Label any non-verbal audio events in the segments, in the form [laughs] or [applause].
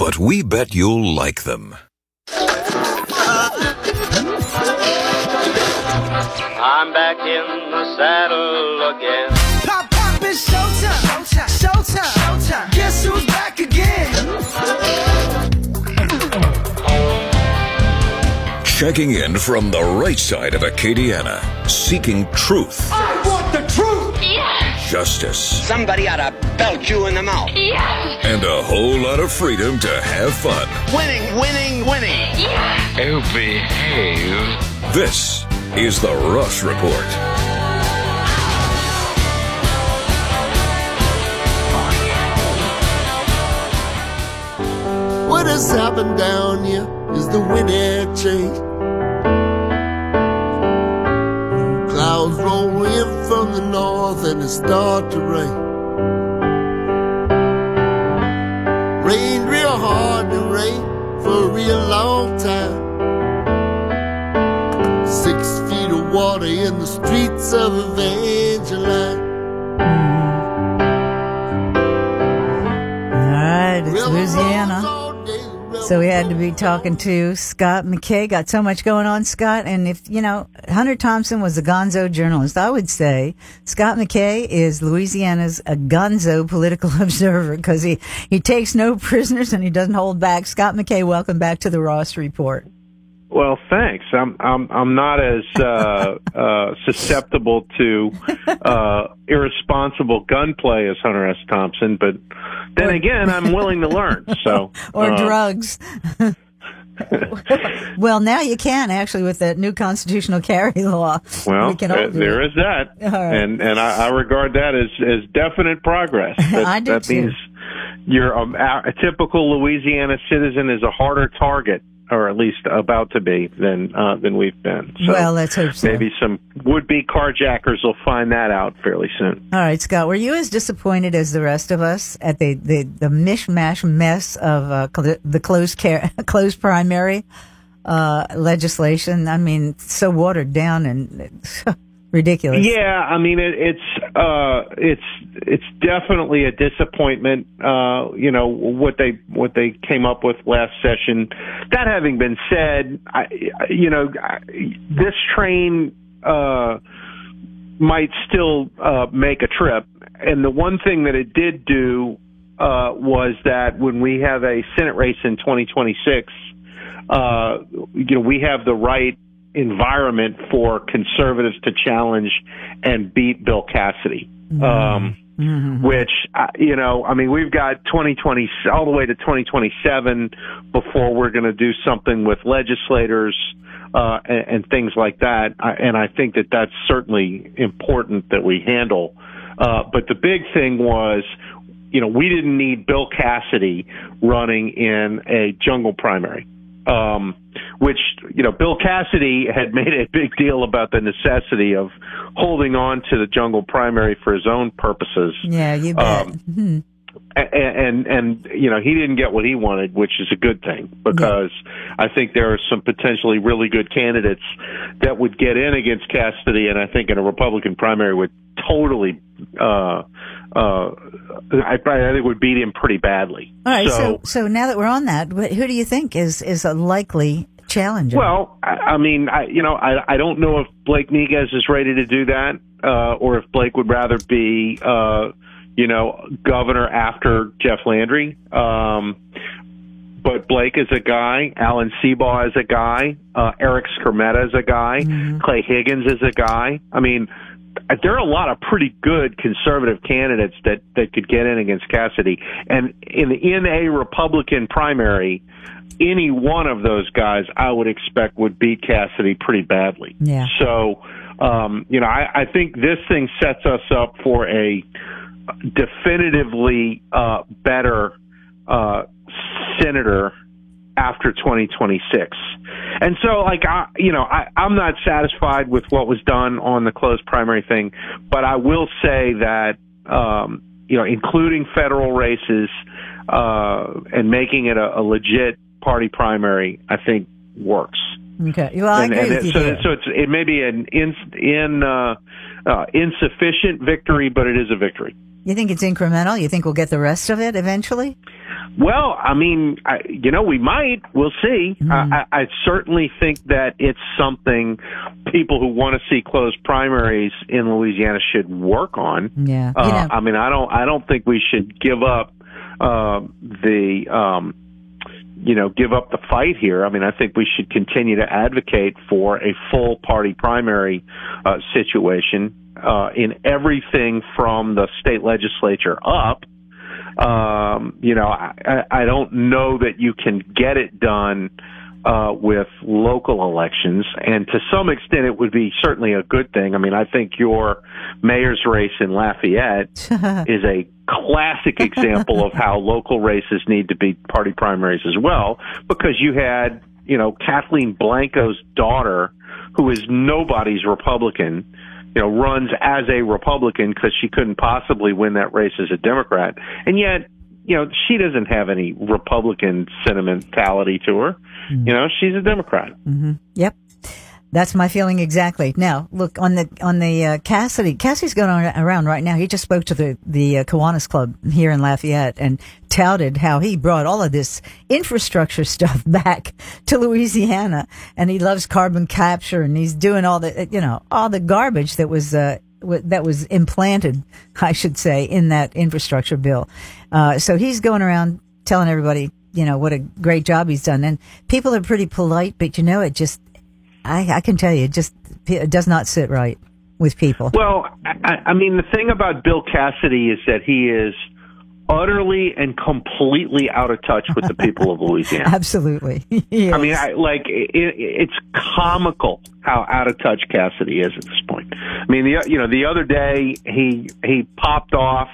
but we bet you'll like them. I'm back in the saddle again. Pop, pop, it's showtime. Showtime. Showtime. Showtime. Guess who's back again? Checking in from the right side of Acadiana, seeking truth, I want the truth. Justice, Somebody ought to belt you in the mouth. Yes. and a whole lot of freedom to have fun. Winning, winning, winning. Oh, behave. This is the Rush Report. What has happened down here is the wind air change. Clouds roll in from the north and it start to rain. Rain real hard and rain for a real long time. Six feet of water in the streets of Evangeline. All right, it's Louisiana. So we had to be talking to Scott McKay. Got so much going on, Scott. And if, you know, Hunter Thompson was a gonzo journalist, I would say Scott McKay is Louisiana's a gonzo political [laughs] observer because he, he takes no prisoners and he doesn't hold back. Scott McKay, welcome back to the Ross Report. Well, thanks. I'm I'm I'm not as uh, [laughs] uh, susceptible to uh, irresponsible gunplay as Hunter S. Thompson, but then again, I'm willing to learn. So [laughs] Or uh, drugs. [laughs] well, now you can actually with that new constitutional carry law. Well, we can all do there is that, right. and and I, I regard that as as definite progress. That, I do that too. means you're um, typical Louisiana citizen is a harder target, or at least about to be than uh, than we've been. So well, let's hope so. maybe some would-be carjackers will find that out fairly soon. All right, Scott, were you as disappointed as the rest of us at the, the, the mishmash mess of uh, cl- the closed care, [laughs] closed primary uh, legislation? I mean, so watered down and [laughs] ridiculous. Yeah, I mean it, it's uh, it's it's definitely a disappointment. Uh, you know what they what they came up with last session. That having been said, I, you know this train uh, might still uh, make a trip. And the one thing that it did do uh, was that when we have a Senate race in 2026, uh, you know, we have the right environment for conservatives to challenge and beat Bill Cassidy. Um, which, uh, you know, I mean, we've got 2020 all the way to 2027 before we're going to do something with legislators, uh, and, and things like that. And I think that that's certainly important that we handle. Uh, but the big thing was, you know, we didn't need Bill Cassidy running in a jungle primary. Um, which, you know, Bill Cassidy had [laughs] made a big deal about the necessity of holding on to the jungle primary for his own purposes. Yeah, you bet. Um, [laughs] Hmm. and, and and you know he didn't get what he wanted, which is a good thing because I think there are some potentially really good candidates that would get in against Cassidy, and I think in a Republican primary would totally, uh, uh, I, I think would beat him pretty badly. All right, so, so now that we're on that, wh- who do you think is is a likely challenger? Well, I, I mean, I, you know, I, I don't know if Blake Miguez is ready to do that, uh, or if Blake would rather be, uh, you know, governor after Jeff Landry. Um, but Blake is a guy, Alan Seabaugh is a guy, uh, Eric Skrmetta is a guy, Clay Higgins is a guy. I mean, there are a lot of pretty good conservative candidates that that could get in against Cassidy, and in in a Republican primary, any one of those guys I would expect would beat Cassidy pretty badly. Yeah. So, um, you know, I, I think this thing sets us up for a definitively uh, better uh, senator after 2026. And so, like, I, you know, I, I'm not satisfied with what was done on the closed primary thing, but I will say that, um, you know, including federal races uh, and making it a, a legit party primary, I think works. okay. Well, I and, agree and with it, you so, there. so it's it may be an in, in uh, uh, insufficient victory, but it is a victory. You think it's incremental? You think we'll get the rest of it eventually? Well, I mean, I, you know, we might. We'll see. Mm-hmm. I, I certainly think that it's something people who want to see closed primaries in Louisiana should work on. Yeah. Uh, You know- I mean, I don't. I don't think we should give up uh, the. Um, you know, give up the fight here. I mean, I think we should continue to advocate for a full party primary uh, situation uh, in everything from the state legislature up. Um, you know, I, I don't know that you can get it done uh, with local elections, and to some extent, it would be certainly a good thing. I mean, I think your mayor's race in Lafayette [laughs] is a classic example of how local races need to be party primaries as well, because you had, you know, Kathleen Blanco's daughter, who is nobody's Republican, you know, runs as a Republican because she couldn't possibly win that race as a Democrat, and yet. You know, she doesn't have any Republican sentimentality to her. Mm-hmm. You know, she's a Democrat. Mm-hmm. Yep. That's my feeling exactly. Now, look on the on the uh, Cassidy. Cassidy's going around right now. He just spoke to the the uh, Kiwanis Club here in Lafayette and touted how he brought all of this infrastructure [laughs] stuff back to Louisiana, and he loves carbon capture, and he's doing all the you know all the garbage that was. Uh, that was implanted, [laughs] I should say, in that infrastructure bill. Uh, so he's going around telling everybody, you know, what a great job he's done. And people are pretty polite, but you know, it just, I, I can tell you, it just it does not sit right with people. Well, I, I mean, the thing about Bill Cassidy is that he is utterly and completely out of touch with the people of [laughs] Louisiana. Absolutely. [laughs] Yes. I mean, I, like it, it's comical how out of touch Cassidy is at this point. I mean, the you know the other day he he popped off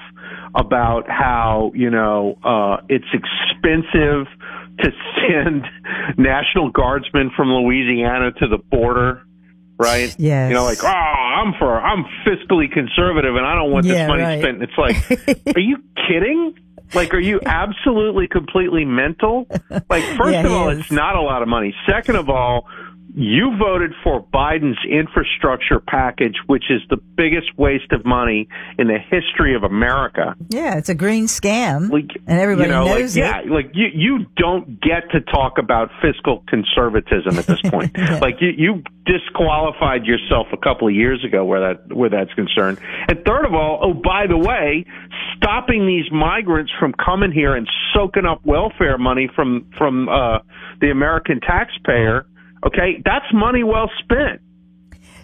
about how you know uh, it's expensive to send National Guardsmen from Louisiana to the border. Right? Yes. You know, like, oh, I'm for, I'm fiscally conservative and I don't want Yeah, this money right. spent. It's like, [laughs] are you kidding? Like, are you absolutely, completely mental? Like, [laughs] first Yeah, of all, is. it's not a lot of money. Second of all, you voted for Biden's infrastructure package, which is the biggest waste of money in the history of America. yeah, it's a green scam, Like, and everybody you know, knows like, it. Yeah, like you, you don't get to talk about fiscal conservatism at this point. [laughs] Like you, you disqualified yourself a couple of years ago where that where that's concerned. And third of all, oh by the way, stopping these migrants from coming here and soaking up welfare money from from uh, the American taxpayer. Okay, that's money well spent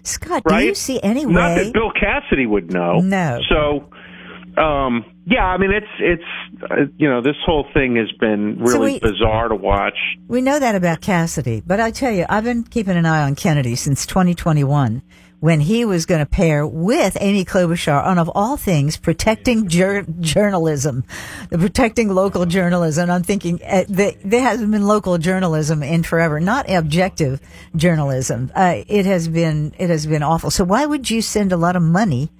Scott, right? do you see any Not that Bill Cassidy would know. No. So, um, yeah, I mean, it's it's uh, you know this whole thing has been So really we- bizarre to watch. We know that about Cassidy, but I tell you, I've been keeping an eye on Kennedy since 2021 when he was going to pair with Amy Klobuchar on, of all things, protecting jur- journalism, the protecting local journalism. I'm thinking uh, the, there hasn't been local journalism in forever, not objective journalism. Uh, it has been it has been awful. So why would you send a lot of money?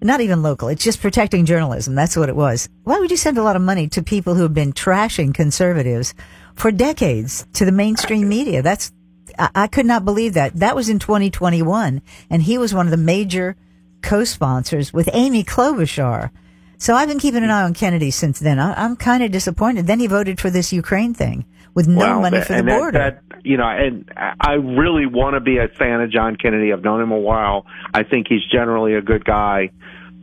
Not even local. It's just protecting journalism. That's what it was. Why would you send a lot of money to people who have been trashing conservatives for decades to the mainstream media? That's, I, I could not believe that. That was in 2021 and he was one of the major co-sponsors with Amy Klobuchar. So I've been keeping an eye on Kennedy since then. I, I'm kind of disappointed. Then he voted for this Ukraine thing with no Well, money that- for the that- border. That, you know, and I really want to be a fan of John Kennedy. I've known him a while. I think he's generally a good guy,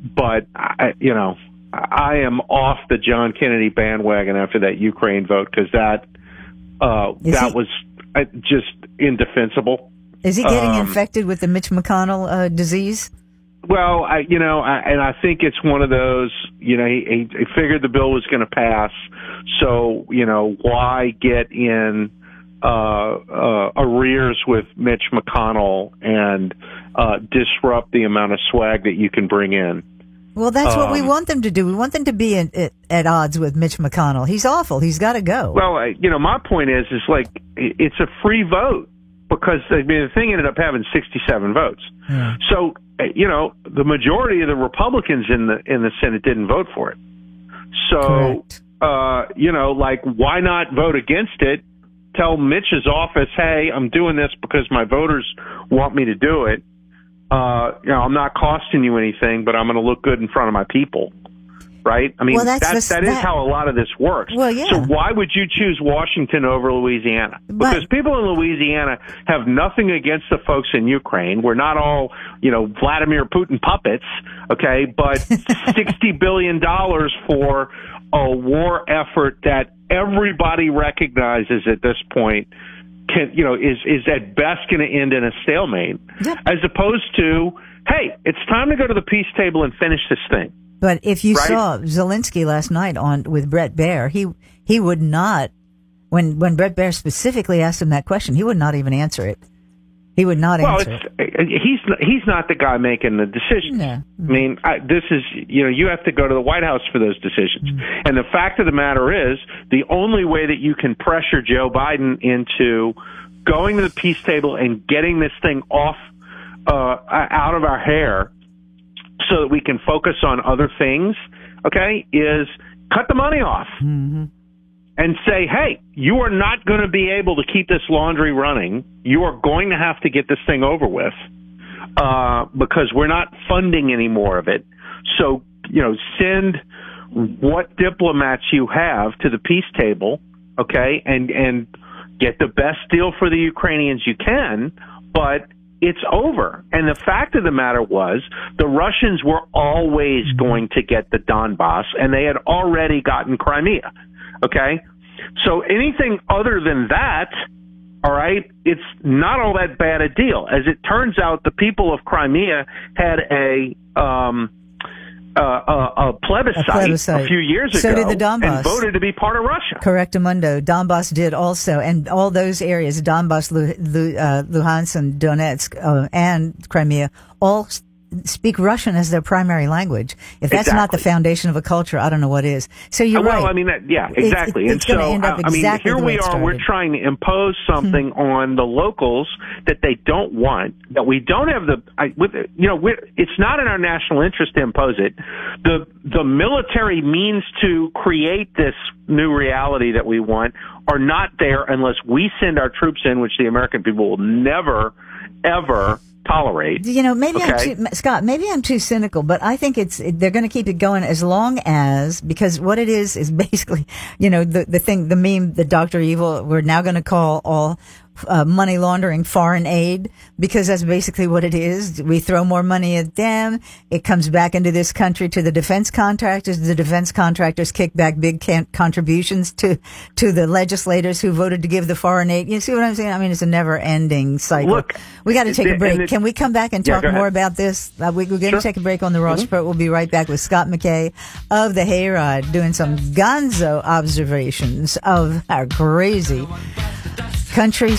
but I, you know, I am off the John Kennedy bandwagon after that Ukraine vote because that uh, Is that he- was just indefensible. Is he getting um, infected with the Mitch McConnell uh, disease? Well, I, you know, I, and I think it's one of those. You know, he, he, he figured the bill was going to pass, so you know, why get in uh, uh, arrears with Mitch McConnell and uh, disrupt the amount of swag that you can bring in? Well, that's what we Um, want them to do. We want them to be at, at, at odds with Mitch McConnell. He's awful. He's got to go. Well, I, you know, my point is, is like it's a free vote because I mean the thing ended up having 67 votes. So uh, you know, the majority of the Republicans in the in the Senate didn't vote for it. So Correct. uh, you know, like why not vote against it? Tell Mitch's office, hey, I'm doing this because my voters want me to do it. Uh, you know, I'm not costing you anything, but I'm going to look good in front of my people. right? I mean, Well, that's that, the- that is how a lot of this works. Well, yeah. So why would you choose Washington over Louisiana? But- Because people in Louisiana have nothing against the folks in Ukraine. We're not all, you know, Vladimir Putin puppets, okay? But [laughs] sixty billion dollars for a war effort that everybody recognizes at this point can you know is is at best going to end in a stalemate Yep. as opposed to hey it's time to go to the peace table and finish this thing But if you Right? saw Zelensky last night on with Bret Baier, he he would not when when Bret Baier specifically asked him that question, he would not even answer it. He would not well answer it's he's he's not the guy making the decisions. No. i mean I, this is you know you have to go to the white house for those decisions. Mm-hmm. and the fact of the matter is the only way that you can pressure joe biden into going to the peace table and getting this thing off uh out of our hair so that we can focus on other things, okay, is cut the money off and say, hey, you are not going to be able to keep this laundry running. You are going to have to get this thing over with uh, because we're not funding any more of it. So, you know, send what diplomats you have to the peace table, okay, and and get the best deal for the Ukrainians you can, but it's over. And the fact of the matter was, the Russians were always going to get the Donbass, and they had already gotten Crimea. Okay? So anything other than that, all right, it's not all that bad a deal. As it turns out, the people of Crimea had a um, uh, a, a, plebiscite A plebiscite. few years So ago did the Donbass. and voted to be part of Russia. Correct, Correctamundo. Donbass did also, and all those areas, Donbass, uh, Luhansk, and Donetsk, uh, and Crimea, all speak Russian as their primary language. If that's not the foundation of a culture, I don't know what is. So you're well, right. I mean, that, yeah, exactly. it's and so, gonna end up I I mean, exactly here we are. We're trying to impose hmm. something on the locals that they don't want. That we don't have the, I, with, you know, it's not in our national interest to impose it. The the military means to create this new reality that we want are not there unless we send our troops in, which the American people will never, ever tolerate. You know, maybe Okay. I'm too, Scott, maybe I'm too cynical, but I think it's, they're going to keep it going as long as, because what it is, is [laughs] basically, you know, the, the thing, the meme, the Dr. Evil, we're now going to call all, uh, money laundering foreign aid because that's basically what it is. We throw more money at them. It comes back into this country to the defense contractors. The defense contractors kick back big can- contributions to, to the legislators who voted to give the foreign aid. You see what I'm saying? I mean, it's a never ending cycle. Look, we got to take a break. Can we come back and Yeah, talk more about this? Uh, we, we're going to Sure. Take a break on the Ross Report. We'll be right back with Scott McKay of the Hayride doing some gonzo observations of our crazy country,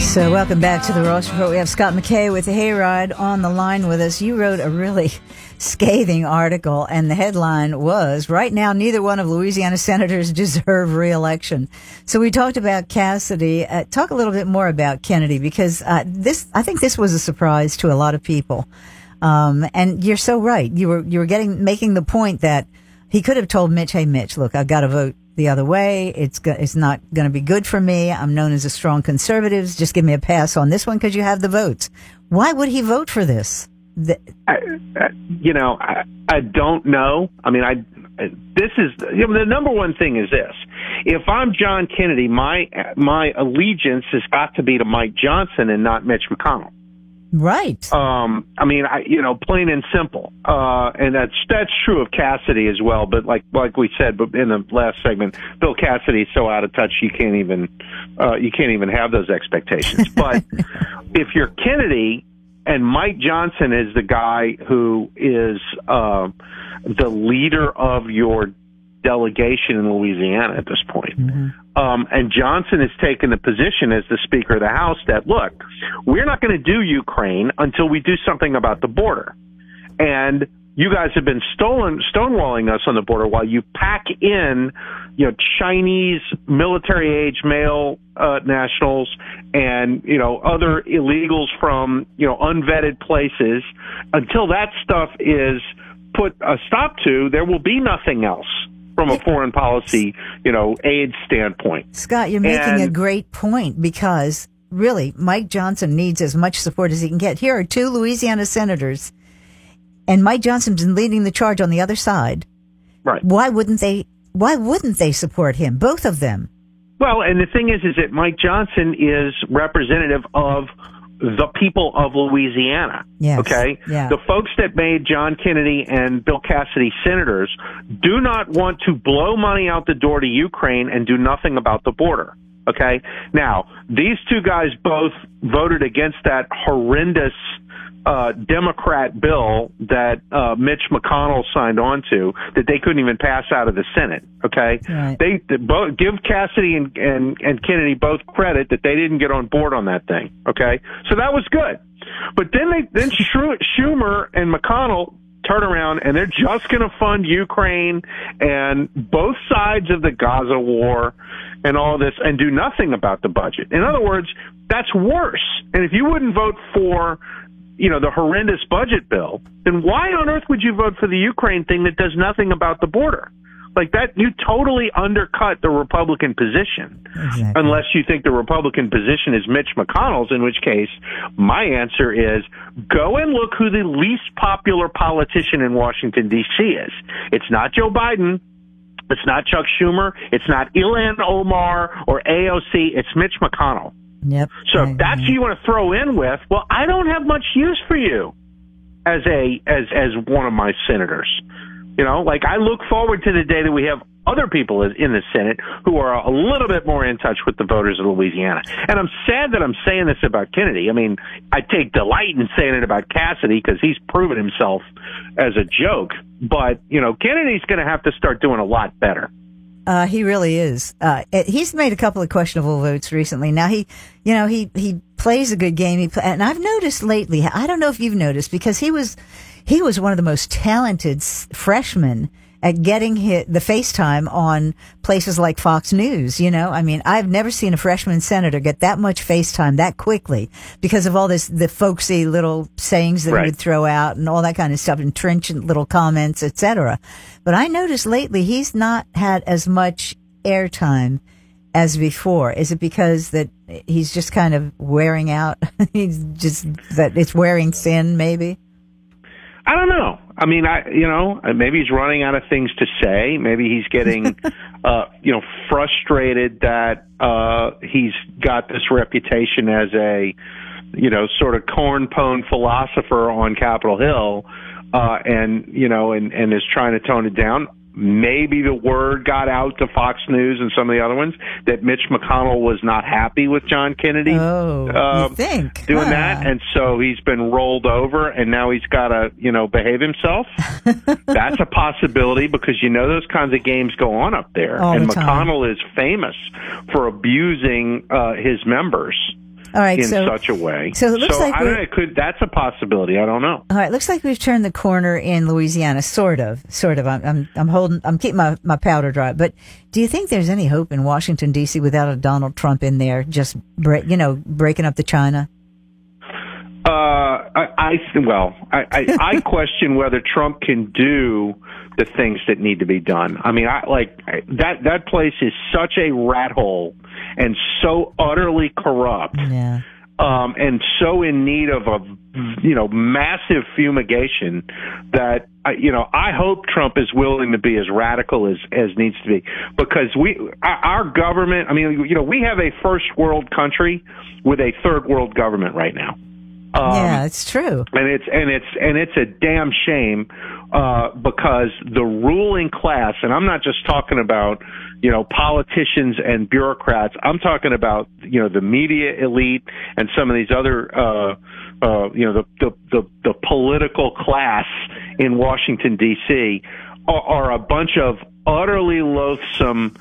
So welcome back to the Ross Report. We have Scott McKay with Hayride on the line with us. You wrote a really [laughs] scathing article and the headline was, right now neither one of Louisiana senators [laughs] deserve reelection. So we talked about Cassidy. Uh, talk a little bit more about Kennedy because uh, this, I think this was a surprise to a lot of people. Um, and you're so right. You were, you were getting, making the point that he could have told Mitch, hey, Mitch, look, I've got to vote the other way. It's go- it's not going to be good for me. I'm known as a strong conservative. Just give me a pass on this one because you have the votes. Why would he vote for this? The, I, I, you know, I, I don't know. I mean, I this is you know, the number one thing is this: if I'm John Kennedy, my my allegiance has got to be to Mike Johnson and not Mitch McConnell. Right. Um, I mean, I, you know, plain and simple. Uh, and that's, that's true of Cassidy as well. But like, like we said, but in the last segment, Bill Cassidy is so out of touch, you can't even, uh, you can't even have those expectations. [laughs] But if you're Kennedy and Mike Johnson is the guy who is, uh, the leader of your delegation in Louisiana at this point. Um, and Johnson has taken the position as the Speaker of the House that, look, we're not going to do Ukraine until we do something about the border. And you guys have been stolen, stonewalling us on the border while you pack in, you know, Chinese military age male uh, nationals and, you know, other illegals from, you know, unvetted places. Until that stuff is put a stop to, there will be nothing else from a foreign policy, you know, aid standpoint. Scott, you're making And- a great point because really, Mike Johnson needs as much support as he can get. Here are two Louisiana senators, and Mike Johnson's been leading the charge on the other side. Right. Why wouldn't they? Why wouldn't they support him? Both of them. Well, and the thing is, is that Mike Johnson is representative of the people of Louisiana. Yes. Okay. Yeah. The folks that made John Kennedy and Bill Cassidy senators do not want to blow money out the door to Ukraine and do nothing about the border. Okay. Now, these two guys both voted against that horrendous uh, Democrat bill that uh, Mitch McConnell signed on to that they couldn't even pass out of the Senate. Okay, Right. they, they both give Cassidy and, and and Kennedy both credit that they didn't get on board on that thing. Okay, so that was good. But then they then Schumer and McConnell turn around and they're just going to fund Ukraine and both sides of the Gaza war and all this and do nothing about the budget. In other words, that's worse. And if you wouldn't vote for you know, the horrendous budget bill, then why on earth would you vote for the Ukraine thing that does nothing about the border? Like that, you totally undercut the Republican position. Exactly. Unless you think the Republican position is Mitch McConnell's, in which case my answer is go and look who the least popular politician in Washington D.C. is. It's not Joe Biden. It's not Chuck Schumer. It's not Ilhan Omar or AOC. It's Mitch McConnell. Yep. So if that's who you want to throw in with, well, I don't have much use for you as a as as one of my senators. You know, like I look forward to the day that we have other people in in the Senate who are a little bit more in touch with the voters of Louisiana. And I'm sad that I'm saying this about Kennedy. I mean, I take delight in saying it about Cassidy because he's proven himself as a joke. But you know, Kennedy's going to have to start doing a lot better. Uh, he really is. Uh, he's made a couple of questionable votes recently. Now he, you know, he, he plays a good game. He, pla- and I've noticed lately, I don't know if you've noticed because he was, he was one of the most talented freshmen at getting hit the FaceTime on places like Fox News. You know, I mean, I've never seen a freshman senator get that much FaceTime that quickly because of all this, the folksy little sayings that Right. he would throw out and all that kind of stuff and trenchant little comments, etc. But I noticed lately he's not had as much airtime as before. Is it because that he's just kind of wearing out? [laughs] he's just that it's wearing thin, maybe. I don't know. I mean, I you know uh, maybe he's running out of things to say. Maybe he's getting [laughs] uh, you know frustrated that uh, he's got this reputation as a you know sort of cornpone philosopher on Capitol Hill, uh, and you know and and is trying to tone it down. Maybe the word got out to Fox News and some of the other ones that Mitch McConnell was not happy with John Kennedy Oh, um, think? doing Huh. that, and so he's been rolled over, and now he's got to, you know, behave himself. [laughs] That's a possibility because you know those kinds of games go on up there, All and the. McConnell is famous for abusing uh, his members All right, in so such a way. so it looks like I know. Could that's a possibility. I don't know. all right. Looks like we've turned the corner in Louisiana, sort of, sort of. I'm, I'm, I'm holding, I'm keeping my, my powder dry. But do you think there's any hope in Washington D.C. without a Donald Trump in there, just break, you know, breaking up the China? Uh, I, I well, I, I, [laughs] I question whether Trump can do the things that need to be done. I mean, I like that. That place is such a rat hole and so utterly corrupt, Yeah. um, and so in need of a you know massive fumigation that I you know I hope Trump is willing to be as radical as as needs to be because we our, our government. I mean, you know, we have a first world country with a third world government right now. Um, yeah, it's true. and it's and it's and it's a damn shame uh, because the ruling class, and I'm not just talking about you know politicians and bureaucrats. I'm talking about you know the media elite and some of these other uh, uh, you know the, the the the political class in Washington D.C. are, are a bunch of utterly loathsome,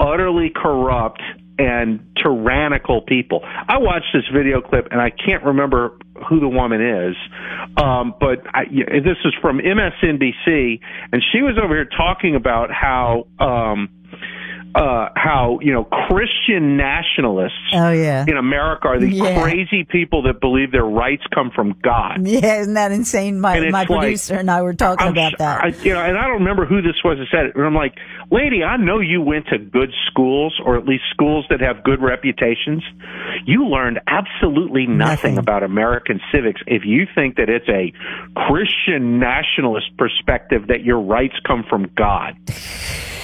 utterly corrupt and tyrannical people. I watched this video clip and I can't remember who the woman is, um, but I, this is from MSNBC, and she was over here talking about how. Um, uh, how you know Christian nationalists Oh yeah. in America are these Yeah. crazy people that believe their rights come from God. [laughs] Yeah, isn't that insane? My my like- producer and I were talking I'm about that. I, you know, and I don't remember who this was that said it. And I'm like, lady, I know you went to good schools or at least schools that have good reputations. You learned absolutely nothing, Nothing. about American civics if you think that it's a Christian nationalist perspective that your rights come from God.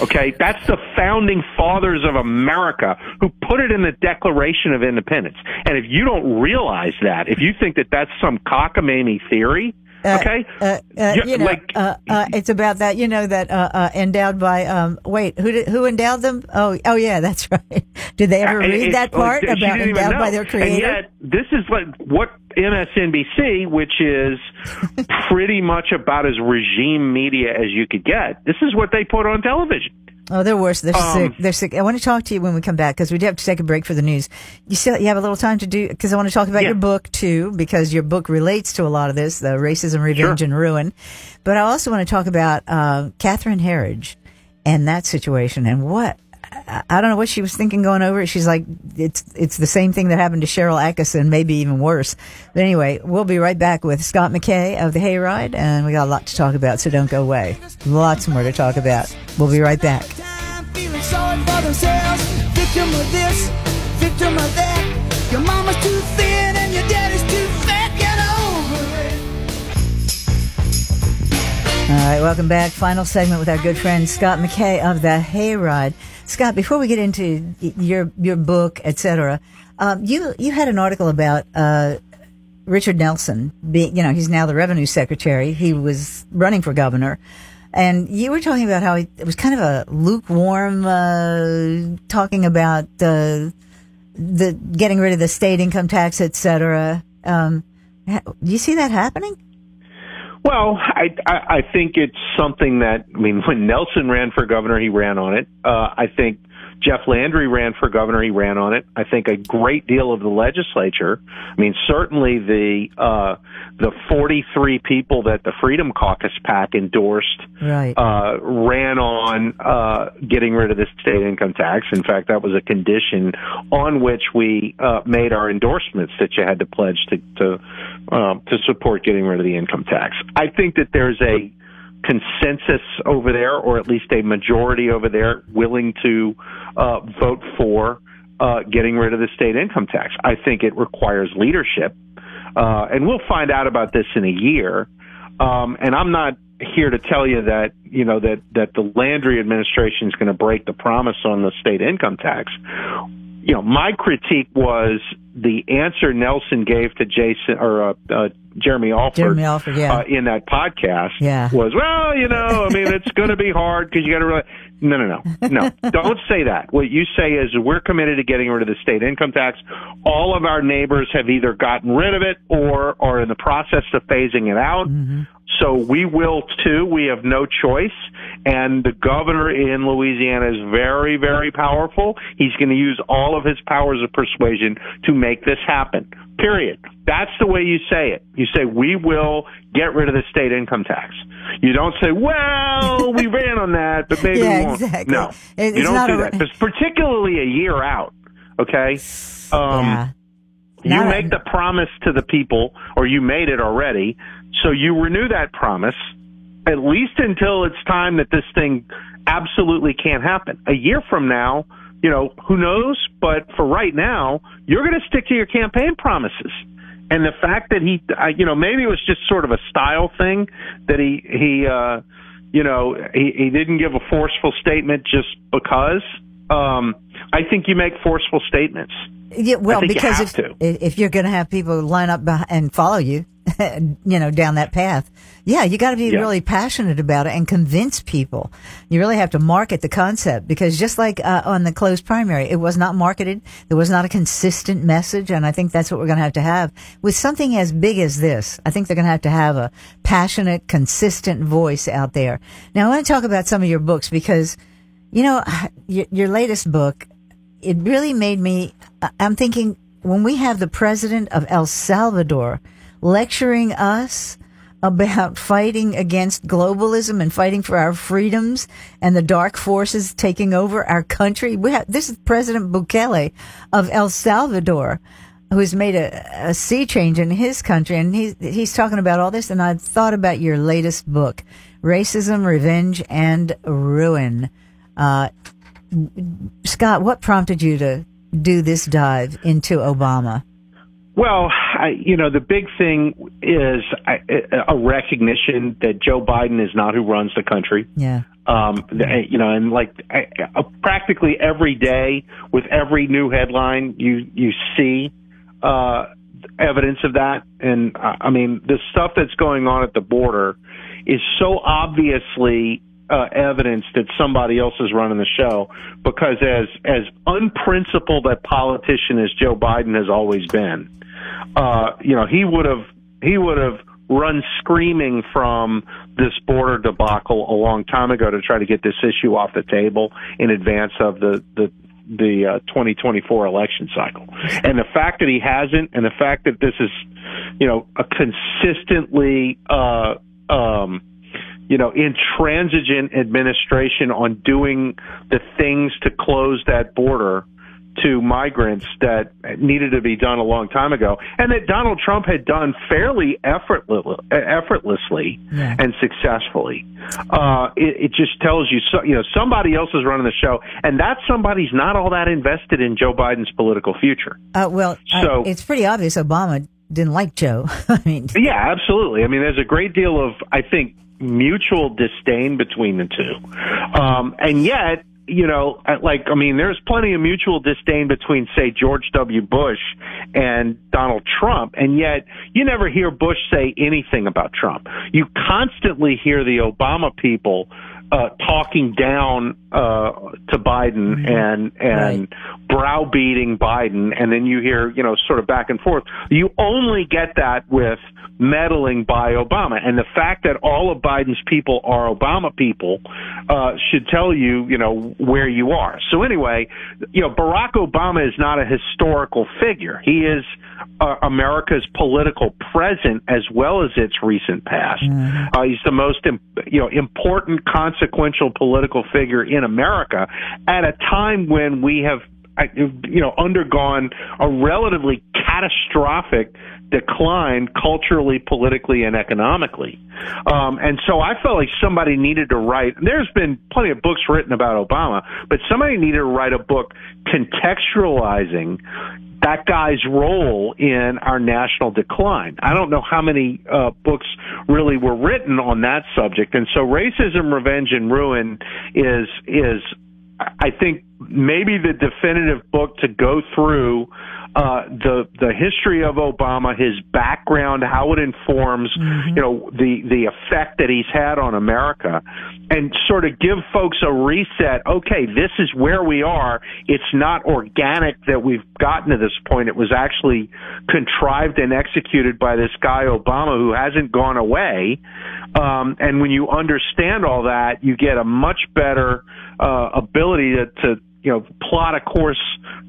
Okay, that's the founding fathers of America who put it in the Declaration of Independence. And if you don't realize that, if you think that that's some cockamamie theory, okay, uh, uh, you- you know, like uh, uh, it's about that. You know that uh, uh, endowed by. Um, wait, who did, who endowed them? Oh, oh yeah, [laughs] that's right. Did they ever read it- that oh, part she about endowed by their creator? And yet, this is like what MSNBC, which is [laughs] pretty much about as regime media as you could get. This is what they put on television. Oh, they're worse. They're Um, sick. They're sick. I want to talk to you when we come back because we do have to take a break for the news. You still you have a little time to do because I want to talk about Yeah. your book too because your book relates to a lot of this, the racism, revenge, Sure. and ruin. But I also want to talk about uh, Catherine Herridge and that situation and what. I- don't know what she was thinking going over it. She's like, it's it's the same thing that happened to Cheryl Atkinson, maybe even worse. But anyway, we'll be right back with Scott McKay of the Hayride, and we got a lot to talk about, so don't go away. Lots more to talk about. We'll be right back. All right, welcome back. Final segment with our good friend Scott McKay of the Hayride. Scott, before we get into your your book, etc., um, you you had an article about uh, Richard Nelson. Being, you know, he's now the revenue secretary. He was running for governor, and you were talking about how he, it was kind of a lukewarm uh, talking about uh, the getting rid of the state income tax, etc. Um, do you see that happening? Well, I, I I think it's something that I mean when Nelson ran for governor, he ran on it. Uh, I think Jeff Landry ran for governor, he ran on it. I think a great deal of the legislature. I mean, certainly the uh, the 43 people that the Freedom Caucus PAC endorsed Right. uh, ran on uh, getting rid of the state income tax. In fact, that was a condition on which we uh, made our endorsements that you had to pledge to to, um, to support getting rid of the income tax. I think that there's a consensus over there, or at least a majority over there, willing to uh, vote for uh, getting rid of the state income tax. I think it requires leadership, uh, and we'll find out about this in a year. Um, and I'm not here to tell you that you know that that the Landry administration is going to break the promise on the state income tax. You know, my critique was the answer Nelson gave to Jason or uh, uh, Jeremy Alford, Jeremy Alford, yeah. uh, in that podcast Yeah. was, well, you know, I mean, it's going to be hard because you got to really. No, no, no, no. [laughs] Don't say that. What you say is we're committed to getting rid of the state income tax. All of our neighbors have either gotten rid of it or are in the process of phasing it out. Mm-hmm. So we will too. We have no choice. And the governor in Louisiana is very, very powerful. He's going to use all of his powers of persuasion to make this happen. Period. That's the way you say it. You say, we will get rid of the state income tax. You don't say, well, we ran on that, but maybe Yeah, we won't. exactly. No. It- you it's don't not do a- that. Because particularly a year out, okay? Um, yeah. you Not a- make the promise to the people, or you made it already, so you renew that promise at least until it's time that this thing absolutely can't happen. A year from now, you know, who knows? But for right now, you're going to stick to your campaign promises. And the fact that he, uh, you know, maybe it was just sort of a style thing that he, he, uh, you know, he, he didn't give a forceful statement just because. Um, I think you make forceful statements. Yeah, well, because if if you're going to have people line up and follow you, [laughs] you know, down that path, yeah, you got to be Yeah. really passionate about it and convince people. You really have to market the concept because just like uh, on the closed primary, it was not marketed. There was not a consistent message, and I think that's what we're going to have to have with something as big as this. I think they're going to have to have a passionate, consistent voice out there. Now, I want to talk about some of your books because, you know, [sighs] your, your latest book it really made me I- i'm thinking when we have the president of el salvador lecturing us about fighting against globalism and fighting for our freedoms and the dark forces taking over our country. We have this is president bukele of el salvador who has made a, a sea change in his country. And he's, he's talking about all this. And i thought about your latest book racism revenge and ruin. Uh, Scott, what prompted you to do this dive into Obama? Well, I, you know, the big thing is a recognition that Joe Biden is not who runs the country. Yeah. Um, you know, and like I, uh, practically every day with every new headline, you you see uh, evidence of that. And uh, I mean, the stuff that's going on at the border is so obviously uh, evidence that somebody else is running the show. Because as as unprincipled a politician as Joe Biden has always been, uh, you know, he would have he would have run screaming from this border debacle a long time ago to try to get this issue off the table in advance of the the the uh, 2024 election cycle. And the fact that he hasn't, and the fact that this is, you know, a consistently, uh, um, you know, intransigent administration on doing the things to close that border to migrants that needed to be done a long time ago, and that Donald Trump had done fairly effortless, effortlessly Yeah. and successfully. Uh, it, it just tells you, so, you know, somebody else is running the show, and that somebody's not all that invested in Joe Biden's political future. Uh, well, I- So- it's pretty obvious Obama didn't like Joe. [laughs] I mean, [laughs] Yeah, absolutely. I mean, there's a great deal of, I think, mutual disdain between the two. Um, and yet, you know, like, I mean, there's plenty of mutual disdain between, say, George W. Bush and Donald Trump. And yet, you never hear Bush say anything about Trump. You constantly hear the Obama people, uh, talking down, uh, to Biden and, and browbeating Biden. And then you hear, you know, sort of back and forth. You only get that with meddling by Obama. And the fact that all of Biden's people are Obama people, uh, should tell you, you know, where you are. So anyway, you know, Barack Obama is not a historical figure. He is, uh, America's political present as well as its recent past. Uh, he's the most, you know, important, consequential political figure in America at a time when we have, you know, undergone a relatively catastrophic decline culturally, politically, and economically. Um, and so I felt like somebody needed to write. There's been plenty of books written about Obama, but somebody needed to write a book contextualizing that guy's role in our national decline. I don't know how many uh, books really were written on that subject, and so racism, revenge, and ruin is is I think maybe the definitive book to go through uh, the the history of Obama, his background, how it informs, you know, the the effect that he's had on America, and sort of give folks a reset. Okay, this is where we are. It's not organic that we've gotten to this point. It was actually contrived and executed by this guy Obama who hasn't gone away. Um, and when you understand all that, you get a much better uh, ability to, to you know plot a course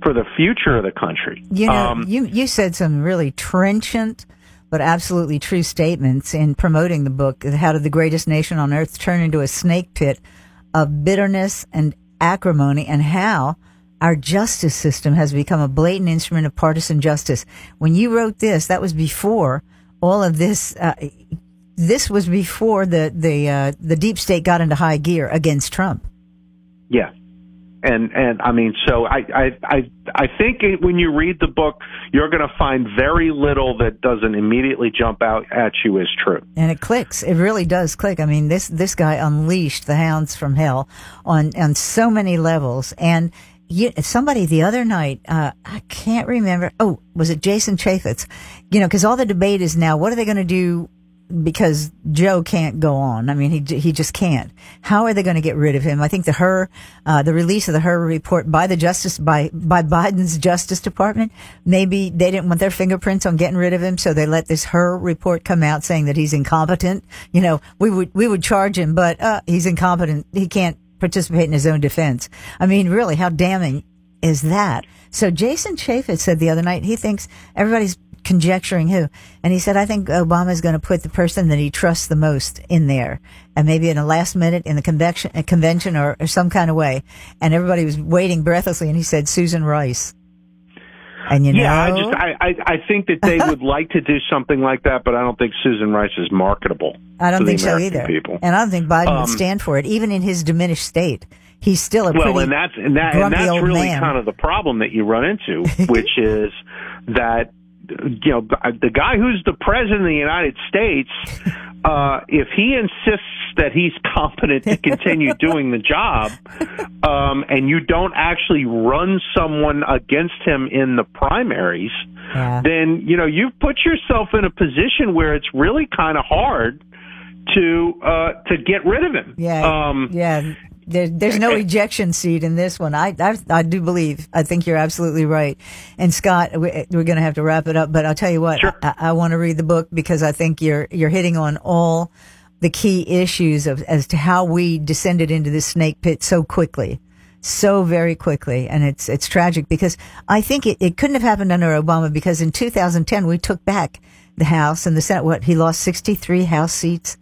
for the future of the country. You know, Um, you you said some really trenchant but absolutely true statements in promoting the book. How did the greatest nation on earth turn into a snake pit of bitterness and acrimony, and how our justice system has become a blatant instrument of partisan justice. When you wrote this, that was before all of this. Uh, this was before the the uh, the deep state got into high gear against Trump. Yeah. And and I mean, so I I I I think when you read the book, you're going to find very little that doesn't immediately jump out at you as true. and it clicks. It really does click. I mean, this this guy unleashed the hounds from hell on on so many levels. And you, somebody the other night, uh, I can't remember. Oh, was it Jason Chaffetz? You know, because all the debate is now, what are they going to do? Because Joe can't go on. I mean, he he just can't. How are they going to get rid of him? I think the Hur uh, the release of the Hur report by the justice by by Biden's Justice Department. Maybe they didn't want their fingerprints on getting rid of him, so they let this Hur report come out saying that he's incompetent. You know, we would we would charge him, but uh, he's incompetent. He can't participate in his own defense. I mean, really, how damning is that? So Jason Chaffetz said the other night he thinks everybody's conjecturing who, and he said I think Obama is going to put the person that he trusts the most in there, and maybe in a last minute in the convention, a convention or, or some kind of way. And everybody was waiting breathlessly, and he said Susan Rice. And you Yeah, I just I, I I think that they would [laughs] like to do something like that, but I don't think Susan Rice is marketable. I don't think so either. People. And I don't think Biden Um, would stand for it, even in his diminished state. he's still a well, and that's and, that, and that's really man. kind of the problem that you run into, [laughs] which is that you know the guy who's the president of the United States, uh, if he insists that he's [laughs] competent to continue doing the job, um, and you don't actually run someone against him in the primaries, Yeah. then you know you've put yourself in a position where it's really kind of hard to uh, to get rid of him. Yeah, Um, yeah. There, there's no [laughs] ejection seat in this one. I, I, I do believe. I think you're absolutely right. And Scott, we, we're going to have to wrap it up, but I'll tell you what. Sure. I, I want to read the book because I think you're you're hitting on all the key issues of as to how we descended into this snake pit so quickly, so very quickly, and it's it's tragic because I think it, it couldn't have happened under Obama because in 2010 we took back the House and the Senate. What he lost 63 House seats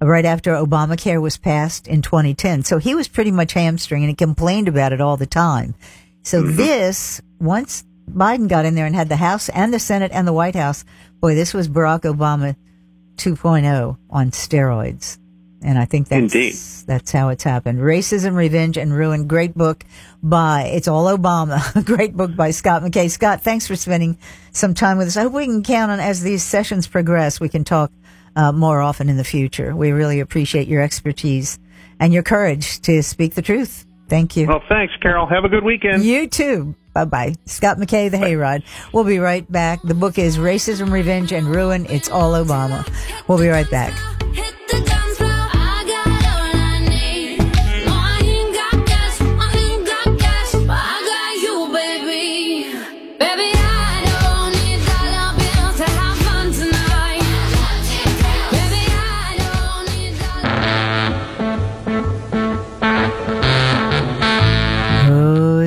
right after Obamacare was passed in 2010. So he was pretty much hamstring and he complained about it all the time. So mm-hmm. this, once Biden got in there and had the House and the Senate and the White House, boy, this was Barack Obama 2.0 on steroids. And I think that's, Indeed. that's how it's happened. Racism, Revenge, and Ruin. Great book by, it's all Obama. [laughs] Great book by Scott McKay. Scott, thanks for spending some time with us. I hope we can count on as these sessions progress, we can talk uh, more often in the future. We really appreciate your expertise and your courage to speak the truth. Thank you. Well, thanks, Carol. Have a good weekend. You too. Bye bye. Scott McKay, The Hayride. We'll be right back. The book is Racism, Revenge, and Ruin. It's all Obama. We'll be right back.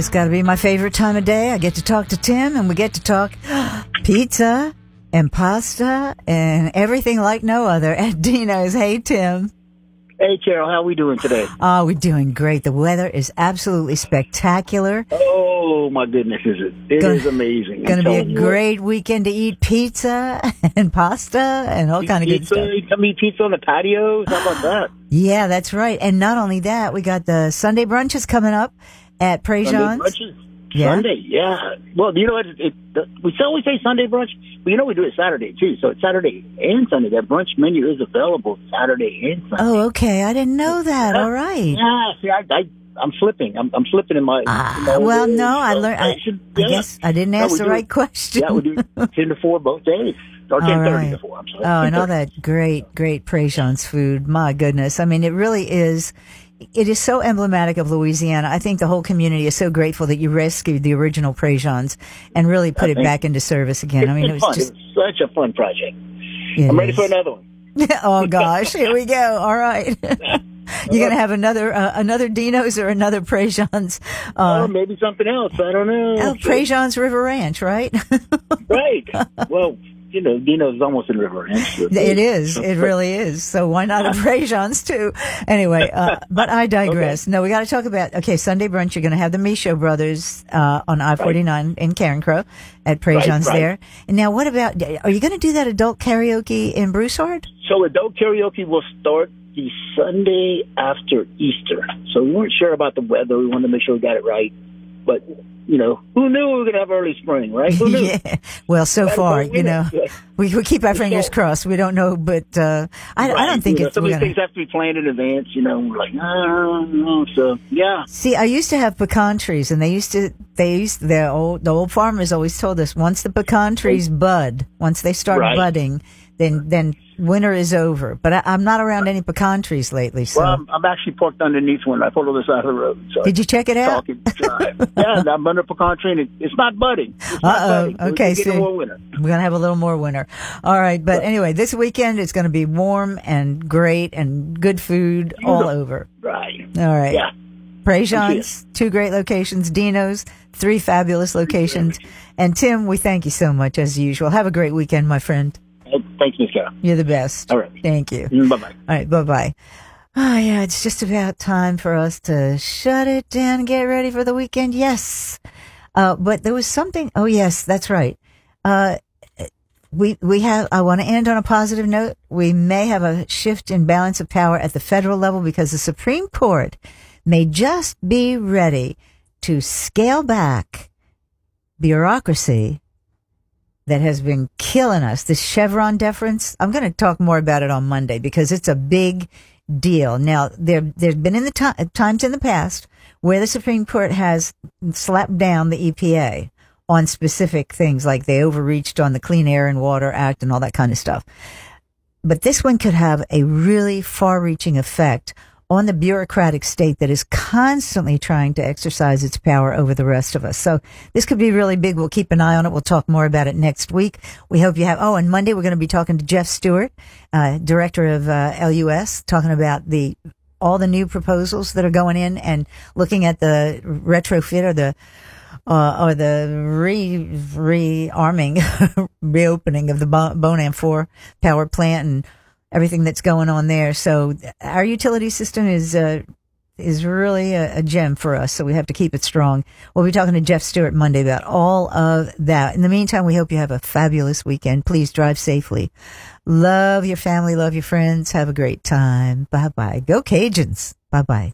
It's got to be my favorite time of day. I get to talk to Tim and we get to talk [gasps] pizza and pasta and everything like no other at [laughs] Dino's. Hey, Tim. Hey, Carol, how are we doing today? Oh, we're doing great. The weather is absolutely spectacular. Oh my goodness, is it? It is Gonna- amazing. I'm Going to be a you great weekend to eat pizza [laughs] and pasta and all kind of good stuff. Come eat pizza on the patio. How about that? [gasps] Yeah, that's right. And not only that, we got the Sunday brunches coming up at brunches. Yeah. Sunday, yeah. Well, you know what? It, it, we always say Sunday brunch, but you know we do it Saturday too. So it's Saturday and Sunday. That brunch menu is available Saturday and Sunday. Oh, okay. I didn't know that. All right. Yeah, see, I, I, I'm slipping. I'm, I'm slipping in my. in Ah, my well, no, I learned. I, should- I guess I didn't ask we the right it. question. Yeah, we do [laughs] ten to four both days, or All ten thirty right. to four. I'm sorry. Oh, and all [laughs] that great, great Prejean's food. My goodness. I mean, it really is. It is so emblematic of Louisiana. I think the whole community is so grateful that you rescued the original Prejean's and really put it back into service again. I mean, it was fun. just. It's such a fun project. it I'm ready for another one. [laughs] oh gosh, here we go. All right. [laughs] You're gonna have another uh, another Dino's or another Prejean's. or Uh, maybe something else. I don't know. oh, Prejean's River Ranch, right? [laughs] Right. well, you know, Dino's almost in River Ranch. [laughs] so- It is. It really is. So why not a Prejean's too? Anyway, uh, but I digress. No, we got to talk about, okay, Sunday brunch. You're going to have the Michot brothers, uh, on I-49 in Carencro at Prejean's right. there. And now what about, are you going to do that adult karaoke in Broussard? So adult karaoke will start the Sunday after Easter. So we weren't sure about the weather. We wanted to make sure we got it right. But, you know, who knew we were going to have early spring, right? Who [laughs] knew? yeah. Well, so far, you know, we, we keep our fingers So- crossed. We don't know, but, uh, I, I don't think you know, it's, some of these things have to be planned in advance, you know, we're like, oh, no. So, yeah. See, I used to have pecan trees, and they used to, they used, the old, the old farmers always told us once the pecan trees bud, once they start Right. budding, then, then winter is over. But I, I'm not around any pecan trees lately, so. Well, I'm, I'm actually parked underneath one. I pulled on the side of the road. So Did you check it out? [laughs] Yeah, I'm under pecan tree, and it, it's not budding. Budding. We're Okay, so-. We're going to have a little more winter. All right. But anyway, this weekend it's going to be warm and great and good food all over. Right. All right. Yeah. Prejean's, two great locations, Dino's, three fabulous locations. And Tim, we thank you so much as usual. Have a great weekend, my friend. Thanks, Miss Carol. You're the best. All right. Thank you. Bye bye. All right. Bye bye. Oh, yeah. It's just about time for us to shut it down and get ready for the weekend. Yes. Uh, but there was something. Oh, yes. That's right. Uh, we, we have, I want to end on a positive note. We may have a shift in balance of power at the federal level because the Supreme Court may just be ready to scale back bureaucracy that has been killing us. This Chevron deference. I'm going to talk more about it on Monday because it's a big deal. Now, there, there's been in the ti- times in the past where the Supreme Court has slapped down the EPA on specific things like they overreached on the Clean Air and Water Act and all that kind of stuff. But this one could have a really far reaching effect on the bureaucratic state that is constantly trying to exercise its power over the rest of us. So this could be really big. We'll keep an eye on it. We'll talk more about it next week. We hope you have, oh, and Monday we're going to be talking to Jeff Stewart, uh, director of uh, LUS, talking about the all the new proposals that are going in and looking at the retrofit or the uh, or the re rearming, [laughs] reopening of the Bo- Bonin Four power plant and everything that's going on there. So our utility system is uh, is really a, a gem for us. So we have to keep it strong. We'll be talking to Jeff Stewart Monday about all of that. In the meantime, we hope you have a fabulous weekend. Please drive safely. Love your family. Love your friends. Have a great time. Bye bye. Go Cajuns. Bye bye.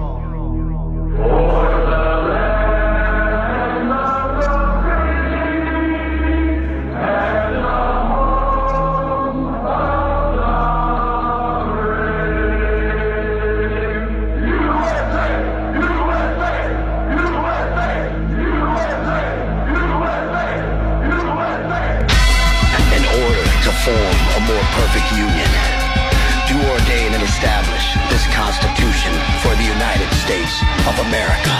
America.